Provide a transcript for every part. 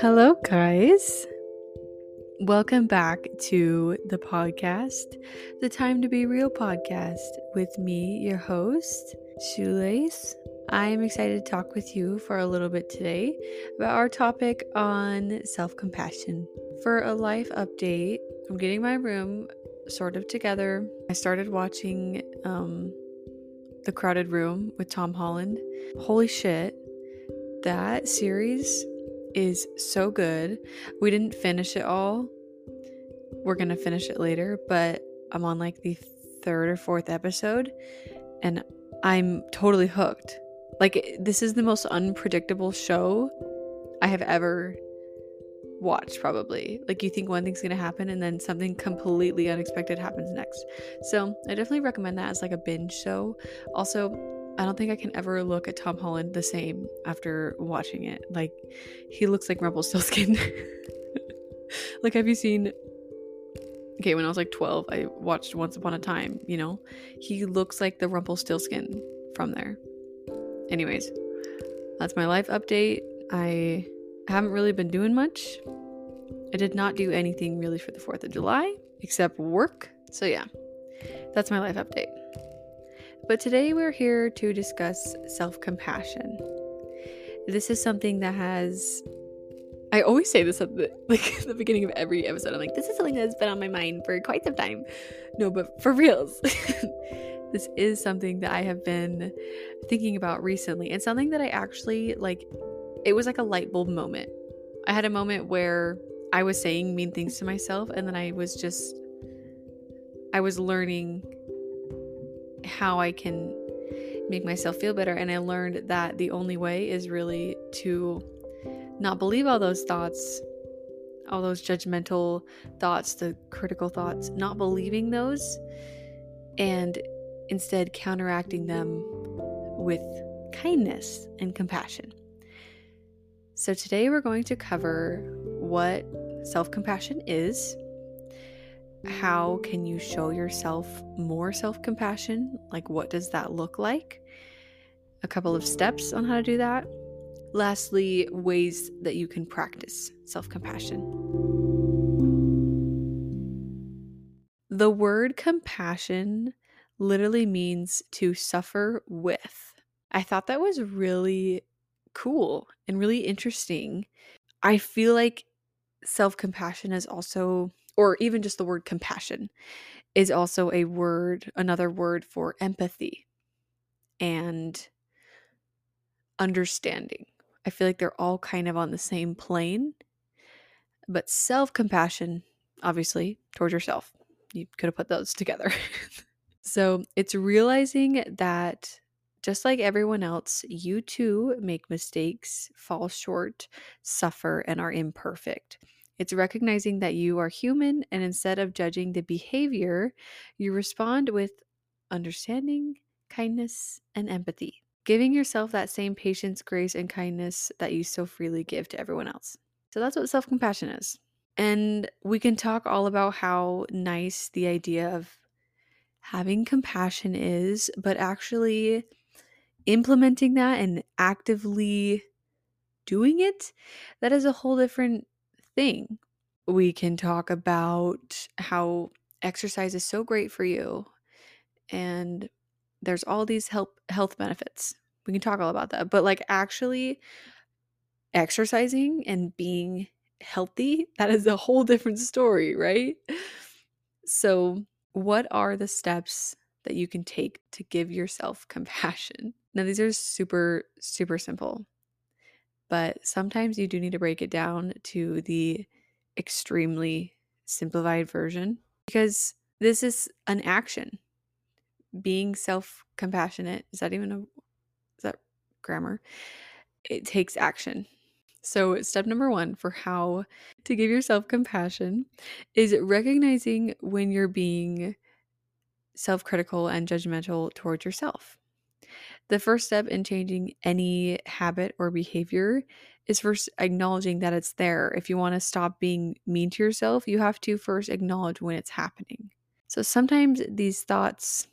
Hello, guys. Welcome back to the podcast, the Time to Be Real podcast, with me, your host, Shalise. I am excited to talk with you for a little bit today about our topic on self compassion. For a life update, I'm getting my room sort of together. I started watching um, The Crowded Room with Tom Holland. Holy shit, that series is so good. We didn't finish it all. We're going to finish it later, but I'm on like the third or fourth episode and I'm totally hooked. Like, this is the most unpredictable show I have ever watched, probably. Like, you think one thing's gonna happen and then something completely unexpected happens next. So, I definitely recommend that as like a binge show. Also, I don't think I can ever look at Tom Holland the same after watching it. Like, he looks like Rumpelstiltskin. like, have you seen? Okay, when I was like 12, I watched Once Upon a Time, you know? He looks like the Rumpelstiltskin from there. Anyways, that's my life update. I haven't really been doing much. I did not do anything really for the 4th of July except work. So, yeah, that's my life update. But today we're here to discuss self compassion. This is something that has. I always say this at the like the beginning of every episode. I'm like, this is something that's been on my mind for quite some time. No, but for reals. this is something that I have been thinking about recently and something that I actually like it was like a light bulb moment. I had a moment where I was saying mean things to myself and then I was just I was learning how I can make myself feel better. And I learned that the only way is really to not believe all those thoughts, all those judgmental thoughts, the critical thoughts, not believing those, and instead counteracting them with kindness and compassion. So, today we're going to cover what self compassion is how can you show yourself more self compassion? Like, what does that look like? A couple of steps on how to do that. Lastly, ways that you can practice self compassion. The word compassion literally means to suffer with. I thought that was really cool and really interesting. I feel like self compassion is also or even just the word compassion is also a word, another word for empathy and understanding. I feel like they're all kind of on the same plane. But self compassion, obviously, towards yourself. You could have put those together. so it's realizing that just like everyone else, you too make mistakes, fall short, suffer, and are imperfect. It's recognizing that you are human, and instead of judging the behavior, you respond with understanding, kindness, and empathy, giving yourself that same patience, grace, and kindness that you so freely give to everyone else. So that's what self compassion is. And we can talk all about how nice the idea of having compassion is, but actually implementing that and actively doing it, that is a whole different thing. We can talk about how exercise is so great for you and there's all these health health benefits. We can talk all about that. But like actually exercising and being healthy, that is a whole different story, right? So, what are the steps that you can take to give yourself compassion? Now, these are super, super simple but sometimes you do need to break it down to the extremely simplified version because this is an action. Being self compassionate, is that even a is that grammar? It takes action. So, step number one for how to give yourself compassion is recognizing when you're being self critical and judgmental towards yourself. The first step in changing any habit or behavior is first acknowledging that it's there. If you want to stop being mean to yourself, you have to first acknowledge when it's happening. So sometimes these thoughts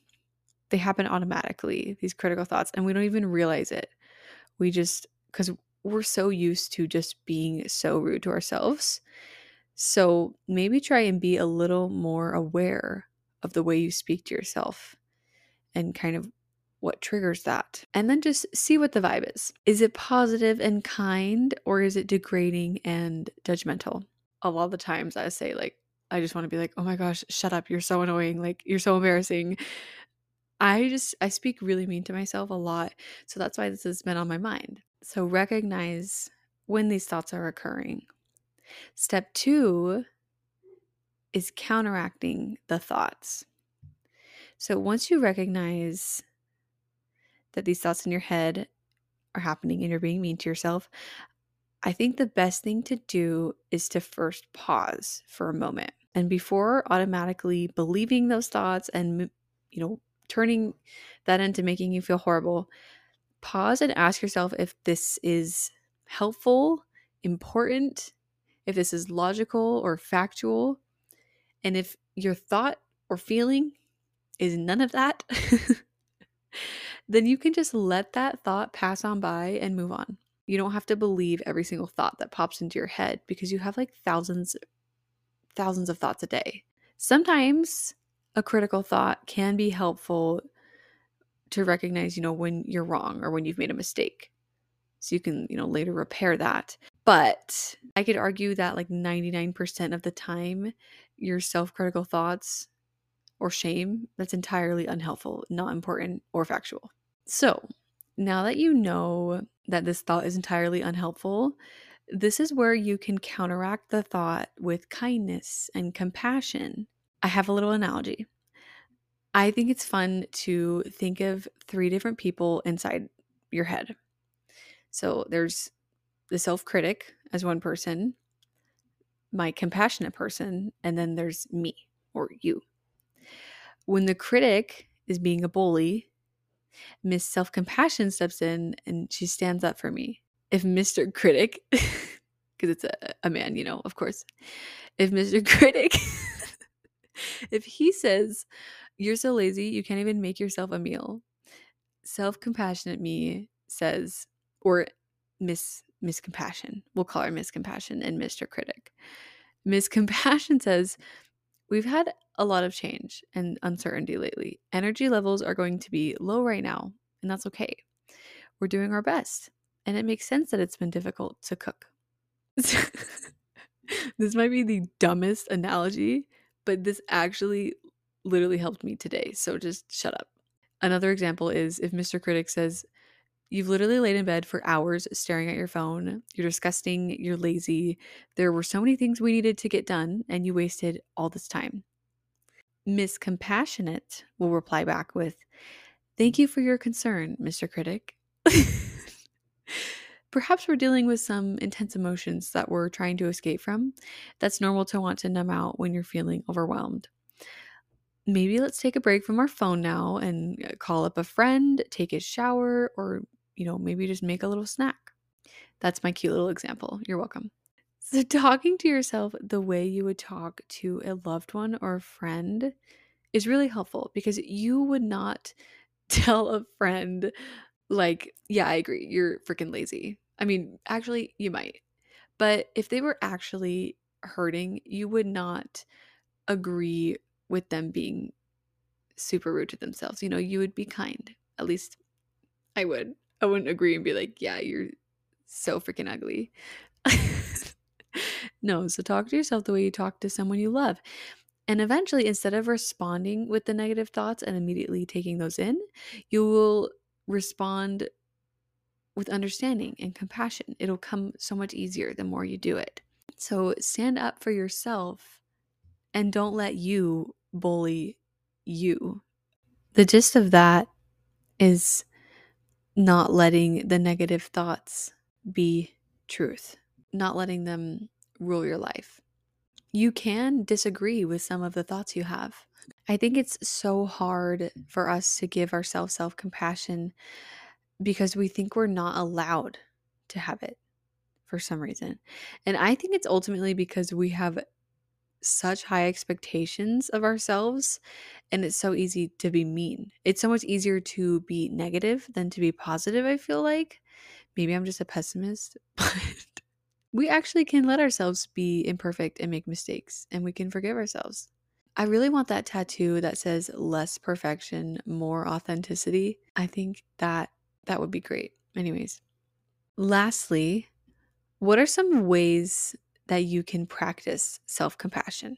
they happen automatically, these critical thoughts, and we don't even realize it. We just cuz we're so used to just being so rude to ourselves. So maybe try and be a little more aware of the way you speak to yourself and kind of what triggers that. And then just see what the vibe is. Is it positive and kind or is it degrading and judgmental? A lot of the times I say, like, I just want to be like, oh my gosh, shut up. You're so annoying. Like, you're so embarrassing. I just, I speak really mean to myself a lot. So that's why this has been on my mind. So recognize when these thoughts are occurring. Step two is counteracting the thoughts. So once you recognize that these thoughts in your head are happening and you're being mean to yourself, I think the best thing to do is to first pause for a moment. And before automatically believing those thoughts and, you know, turning that into making you feel horrible, pause and ask yourself if this is helpful, important, if this is logical or factual. And if your thought or feeling is none of that, then you can just let that thought pass on by and move on. You don't have to believe every single thought that pops into your head because you have like thousands thousands of thoughts a day. Sometimes a critical thought can be helpful to recognize, you know, when you're wrong or when you've made a mistake. So you can, you know, later repair that. But I could argue that like 99% of the time, your self critical thoughts or shame, that's entirely unhelpful, not important, or factual. So now that you know that this thought is entirely unhelpful, this is where you can counteract the thought with kindness and compassion. I have a little analogy. I think it's fun to think of three different people inside your head. So there's the self critic as one person, my compassionate person, and then there's me or you. When the critic is being a bully, Miss Self Compassion steps in and she stands up for me. If Mr. Critic, because it's a, a man, you know, of course, if Mr. Critic, if he says, You're so lazy, you can't even make yourself a meal, self compassionate me says, or Miss Miss Compassion, we'll call her Miss Compassion and Mr. Critic. Miss Compassion says, We've had a lot of change and uncertainty lately. Energy levels are going to be low right now, and that's okay. We're doing our best, and it makes sense that it's been difficult to cook. this might be the dumbest analogy, but this actually literally helped me today. So just shut up. Another example is if Mr. Critic says, You've literally laid in bed for hours staring at your phone. You're disgusting. You're lazy. There were so many things we needed to get done, and you wasted all this time. Miss Compassionate will reply back with, Thank you for your concern, Mr. Critic. Perhaps we're dealing with some intense emotions that we're trying to escape from. That's normal to want to numb out when you're feeling overwhelmed. Maybe let's take a break from our phone now and uh, call up a friend, take a shower, or you know, maybe just make a little snack. That's my cute little example. You're welcome. So, talking to yourself the way you would talk to a loved one or a friend is really helpful because you would not tell a friend, like, yeah, I agree, you're freaking lazy. I mean, actually, you might. But if they were actually hurting, you would not agree with them being super rude to themselves. You know, you would be kind. At least I would. I wouldn't agree and be like, yeah, you're so freaking ugly. no, so talk to yourself the way you talk to someone you love. And eventually, instead of responding with the negative thoughts and immediately taking those in, you will respond with understanding and compassion. It'll come so much easier the more you do it. So stand up for yourself and don't let you bully you. The gist of that is not letting the negative thoughts be truth, not letting them rule your life. You can disagree with some of the thoughts you have. I think it's so hard for us to give ourselves self compassion because we think we're not allowed to have it for some reason. And I think it's ultimately because we have such high expectations of ourselves and it's so easy to be mean. It's so much easier to be negative than to be positive, I feel like, maybe I'm just a pessimist, but we actually can let ourselves be imperfect and make mistakes and we can forgive ourselves. I really want that tattoo that says less perfection, more authenticity. I think that that would be great. Anyways, lastly, what are some ways that you can practice self compassion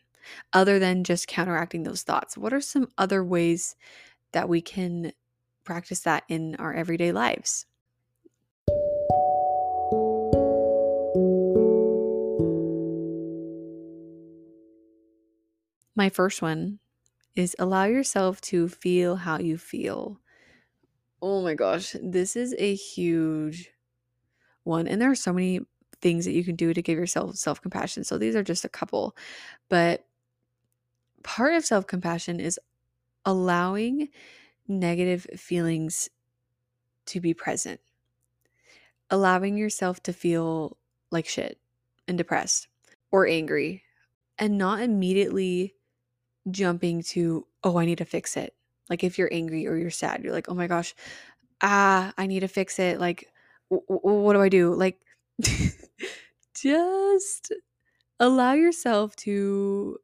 other than just counteracting those thoughts? What are some other ways that we can practice that in our everyday lives? My first one is allow yourself to feel how you feel. Oh my gosh, this is a huge one. And there are so many things that you can do to give yourself self compassion. So these are just a couple. But part of self compassion is allowing negative feelings to be present, allowing yourself to feel like shit and depressed or angry, and not immediately jumping to, oh, I need to fix it. Like if you're angry or you're sad, you're like, oh my gosh, ah, I need to fix it. Like, w- w- what do I do? Like, just allow yourself to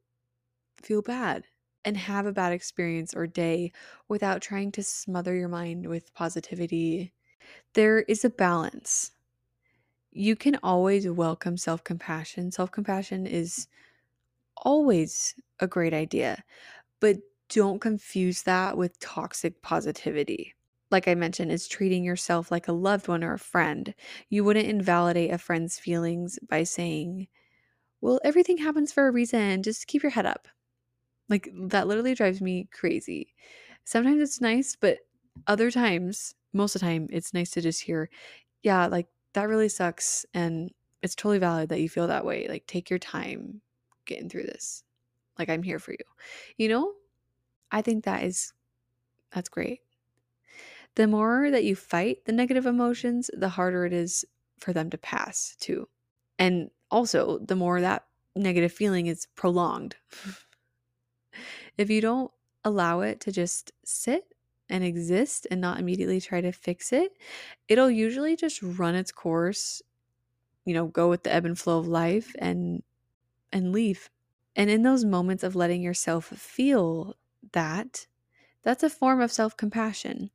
feel bad and have a bad experience or day without trying to smother your mind with positivity. There is a balance. You can always welcome self compassion. Self compassion is always a great idea, but don't confuse that with toxic positivity. Like I mentioned, it's treating yourself like a loved one or a friend. You wouldn't invalidate a friend's feelings by saying, Well, everything happens for a reason. Just keep your head up. Like that literally drives me crazy. Sometimes it's nice, but other times, most of the time, it's nice to just hear, Yeah, like that really sucks. And it's totally valid that you feel that way. Like take your time getting through this. Like I'm here for you. You know? I think that is that's great. The more that you fight the negative emotions, the harder it is for them to pass too. And also, the more that negative feeling is prolonged. if you don't allow it to just sit and exist and not immediately try to fix it, it'll usually just run its course, you know, go with the ebb and flow of life and and leave. And in those moments of letting yourself feel that, that's a form of self compassion.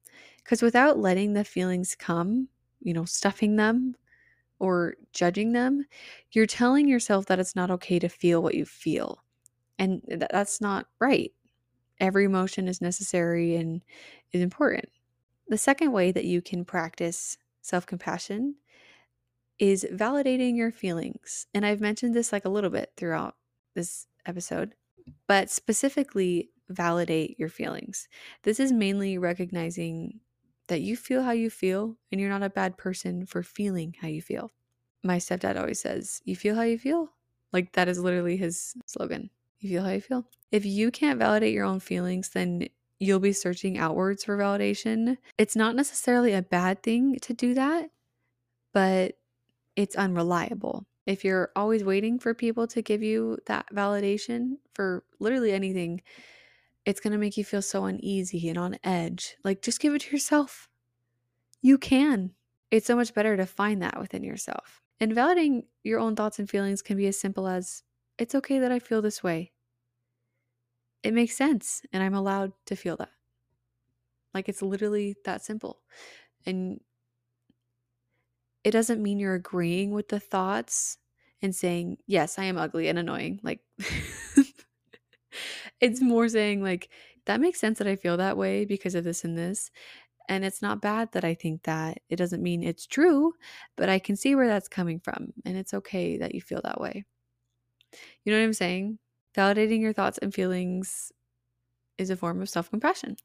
Because without letting the feelings come, you know, stuffing them or judging them, you're telling yourself that it's not okay to feel what you feel. And th- that's not right. Every emotion is necessary and is important. The second way that you can practice self compassion is validating your feelings. And I've mentioned this like a little bit throughout this episode, but specifically validate your feelings. This is mainly recognizing that you feel how you feel and you're not a bad person for feeling how you feel. My stepdad always says, You feel how you feel? Like that is literally his slogan. You feel how you feel. If you can't validate your own feelings, then you'll be searching outwards for validation. It's not necessarily a bad thing to do that, but it's unreliable. If you're always waiting for people to give you that validation for literally anything, it's going to make you feel so uneasy and on edge. Like, just give it to yourself. You can. It's so much better to find that within yourself. And validating your own thoughts and feelings can be as simple as it's okay that I feel this way. It makes sense, and I'm allowed to feel that. Like, it's literally that simple. And it doesn't mean you're agreeing with the thoughts and saying, yes, I am ugly and annoying. Like, it's more saying, like, that makes sense that I feel that way because of this and this. And it's not bad that I think that. It doesn't mean it's true, but I can see where that's coming from. And it's okay that you feel that way. You know what I'm saying? Validating your thoughts and feelings is a form of self compassion.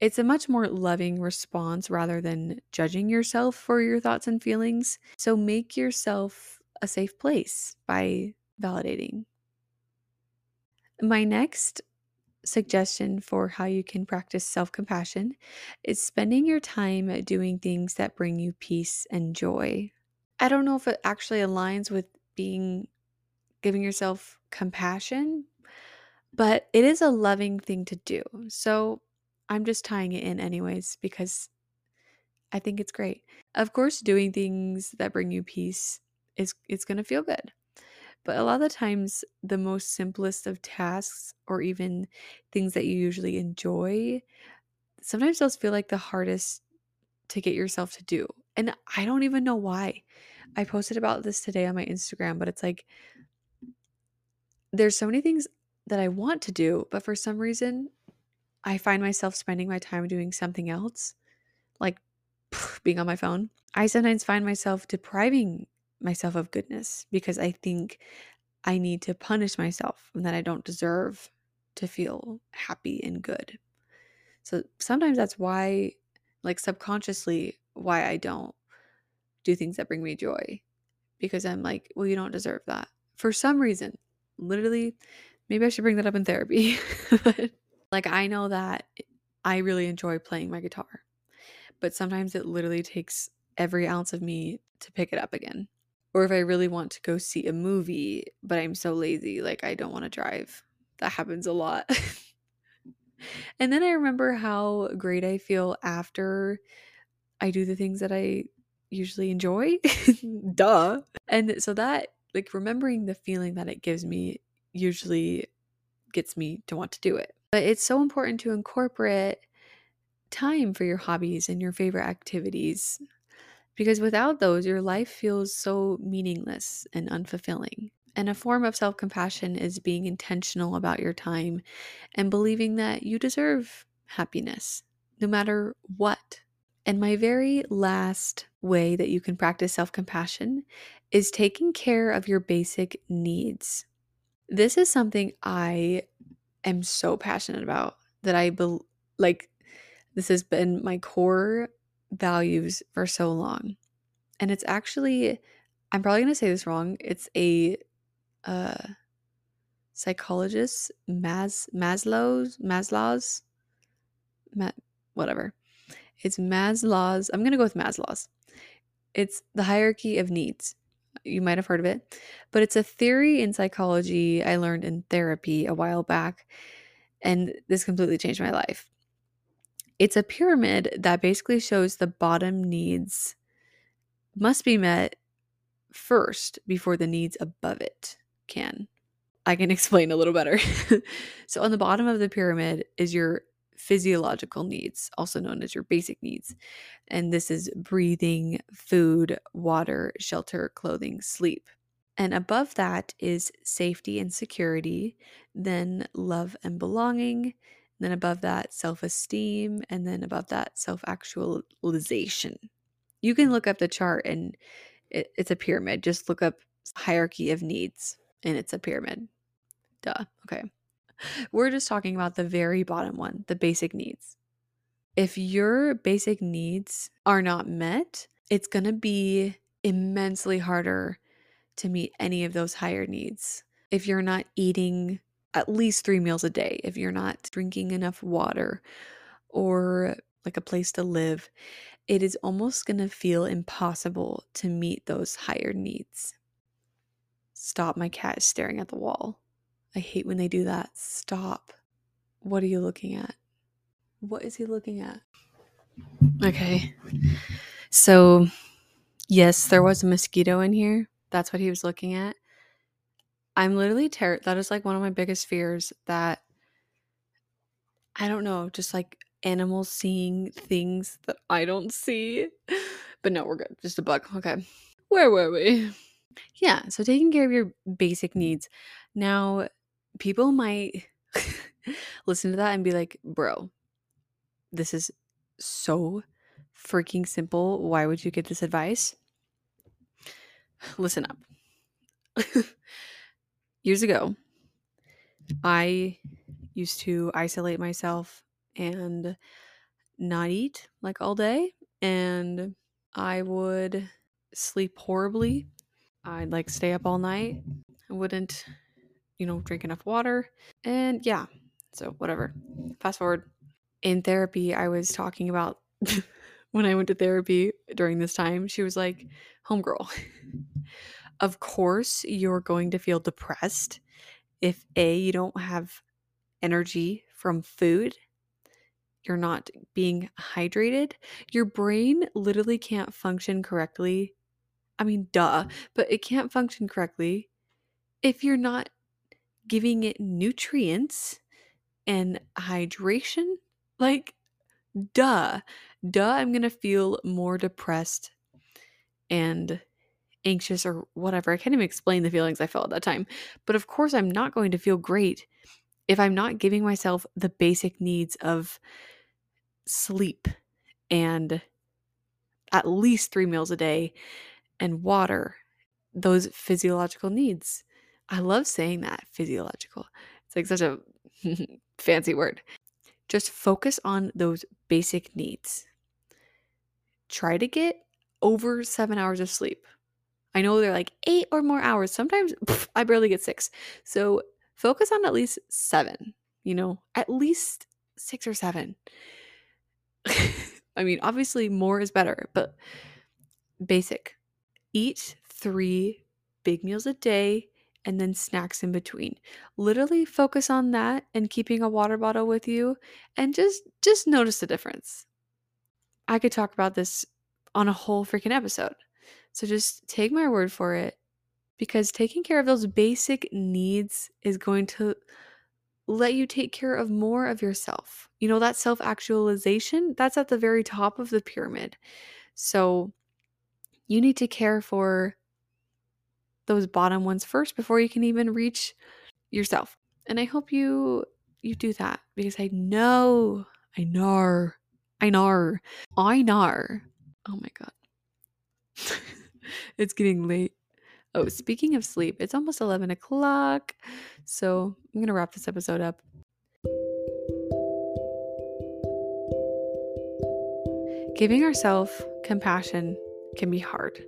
It's a much more loving response rather than judging yourself for your thoughts and feelings. So make yourself a safe place by validating. My next suggestion for how you can practice self compassion is spending your time doing things that bring you peace and joy. I don't know if it actually aligns with being giving yourself compassion, but it is a loving thing to do. So I'm just tying it in, anyways, because I think it's great. Of course, doing things that bring you peace is it's going to feel good. But a lot of the times the most simplest of tasks or even things that you usually enjoy, sometimes those feel like the hardest to get yourself to do. And I don't even know why. I posted about this today on my Instagram, but it's like there's so many things that I want to do, but for some reason I find myself spending my time doing something else, like being on my phone. I sometimes find myself depriving myself of goodness because I think I need to punish myself and that I don't deserve to feel happy and good. So sometimes that's why, like subconsciously, why I don't do things that bring me joy because I'm like, well, you don't deserve that for some reason. Literally, maybe I should bring that up in therapy. like, I know that I really enjoy playing my guitar, but sometimes it literally takes every ounce of me to pick it up again. Or if I really want to go see a movie, but I'm so lazy, like I don't want to drive. That happens a lot. and then I remember how great I feel after I do the things that I usually enjoy. Duh. And so that, like, remembering the feeling that it gives me usually gets me to want to do it. But it's so important to incorporate time for your hobbies and your favorite activities because without those, your life feels so meaningless and unfulfilling. And a form of self compassion is being intentional about your time and believing that you deserve happiness, no matter what. And my very last way that you can practice self compassion is taking care of your basic needs. This is something I am so passionate about that I be- like this has been my core values for so long. And it's actually, I'm probably going to say this wrong. It's a uh, psychologist, Mas, Maslow's, Maslow's, Ma, whatever. It's Maslow's. I'm going to go with Maslow's. It's the hierarchy of needs. You might have heard of it, but it's a theory in psychology I learned in therapy a while back. And this completely changed my life. It's a pyramid that basically shows the bottom needs must be met first before the needs above it can. I can explain a little better. so, on the bottom of the pyramid is your physiological needs, also known as your basic needs. And this is breathing, food, water, shelter, clothing, sleep. And above that is safety and security, then love and belonging, then above that, self esteem. And then above that, self actualization. You can look up the chart and it, it's a pyramid. Just look up hierarchy of needs and it's a pyramid. Duh. Okay. We're just talking about the very bottom one, the basic needs. If your basic needs are not met, it's going to be immensely harder to meet any of those higher needs. If you're not eating at least three meals a day if you're not drinking enough water or like a place to live, it is almost going to feel impossible to meet those higher needs. Stop, my cat is staring at the wall. I hate when they do that. Stop. What are you looking at? What is he looking at? Okay. So, yes, there was a mosquito in here. That's what he was looking at. I'm literally terrified. That is like one of my biggest fears that I don't know, just like animals seeing things that I don't see. But no, we're good. Just a bug. Okay. Where were we? Yeah, so taking care of your basic needs. Now, people might listen to that and be like, bro, this is so freaking simple. Why would you get this advice? Listen up years ago, I used to isolate myself and not eat like all day. And I would sleep horribly. I'd like stay up all night. I wouldn't, you know, drink enough water. And yeah, so whatever. Fast forward. In therapy, I was talking about when I went to therapy during this time, she was like, Homegirl, of course, you're going to feel depressed if A, you don't have energy from food, you're not being hydrated, your brain literally can't function correctly. I mean, duh, but it can't function correctly if you're not giving it nutrients and hydration. Like, duh, duh, I'm gonna feel more depressed and anxious or whatever. I can't even explain the feelings I felt at that time. But of course, I'm not going to feel great if I'm not giving myself the basic needs of sleep and at least three meals a day and water, those physiological needs. I love saying that physiological. It's like such a fancy word. Just focus on those basic needs. Try to get over seven hours of sleep. I know they're like eight or more hours. Sometimes pff, I barely get six. So focus on at least seven, you know, at least six or seven. I mean, obviously, more is better, but basic. Eat three big meals a day and then snacks in between. Literally focus on that and keeping a water bottle with you and just just notice the difference. I could talk about this on a whole freaking episode. So just take my word for it because taking care of those basic needs is going to let you take care of more of yourself. You know, that self actualization, that's at the very top of the pyramid. So you need to care for those bottom ones first before you can even reach yourself. And I hope you you do that because I know, I know, I know, I know. Oh my god. it's getting late. Oh, speaking of sleep, it's almost 11 o'clock. So I'm going to wrap this episode up. Giving ourselves compassion can be hard.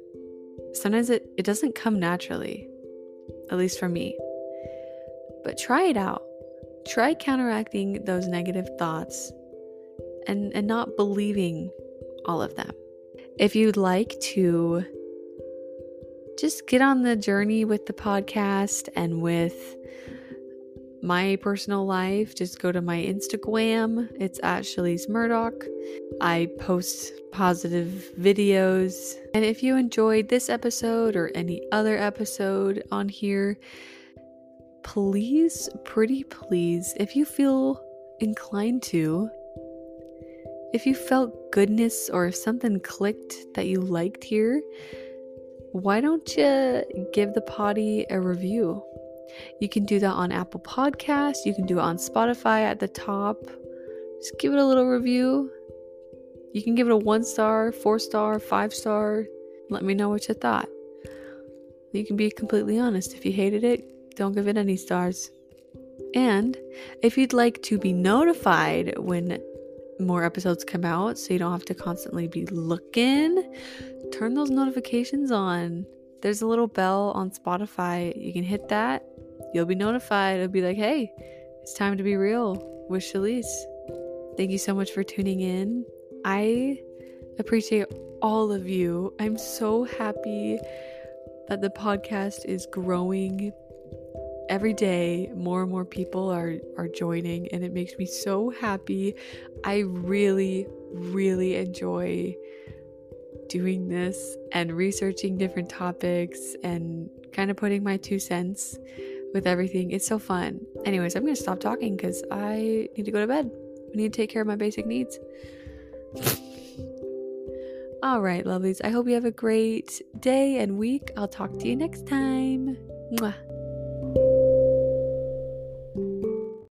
Sometimes it, it doesn't come naturally, at least for me. But try it out. Try counteracting those negative thoughts and, and not believing all of them. If you'd like to just get on the journey with the podcast and with my personal life, just go to my Instagram. It's at Shalise Murdock. I post positive videos. And if you enjoyed this episode or any other episode on here, please, pretty please, if you feel inclined to, if you felt goodness or if something clicked that you liked here, why don't you give the potty a review? You can do that on Apple Podcasts, you can do it on Spotify at the top. Just give it a little review. You can give it a one star, four star, five star. Let me know what you thought. You can be completely honest. If you hated it, don't give it any stars. And if you'd like to be notified when more episodes come out so you don't have to constantly be looking, turn those notifications on. There's a little bell on Spotify. You can hit that. You'll be notified. It'll be like, hey, it's time to be real with Shalise. Thank you so much for tuning in. I appreciate all of you. I'm so happy that the podcast is growing every day more and more people are are joining and it makes me so happy i really really enjoy doing this and researching different topics and kind of putting my two cents with everything. It's so fun. Anyways i'm gonna stop talking because i need to go to bed. I need to take care of my basic needs. All right lovelies. I hope you have a great day and week. I'll talk to you next time. Mwah.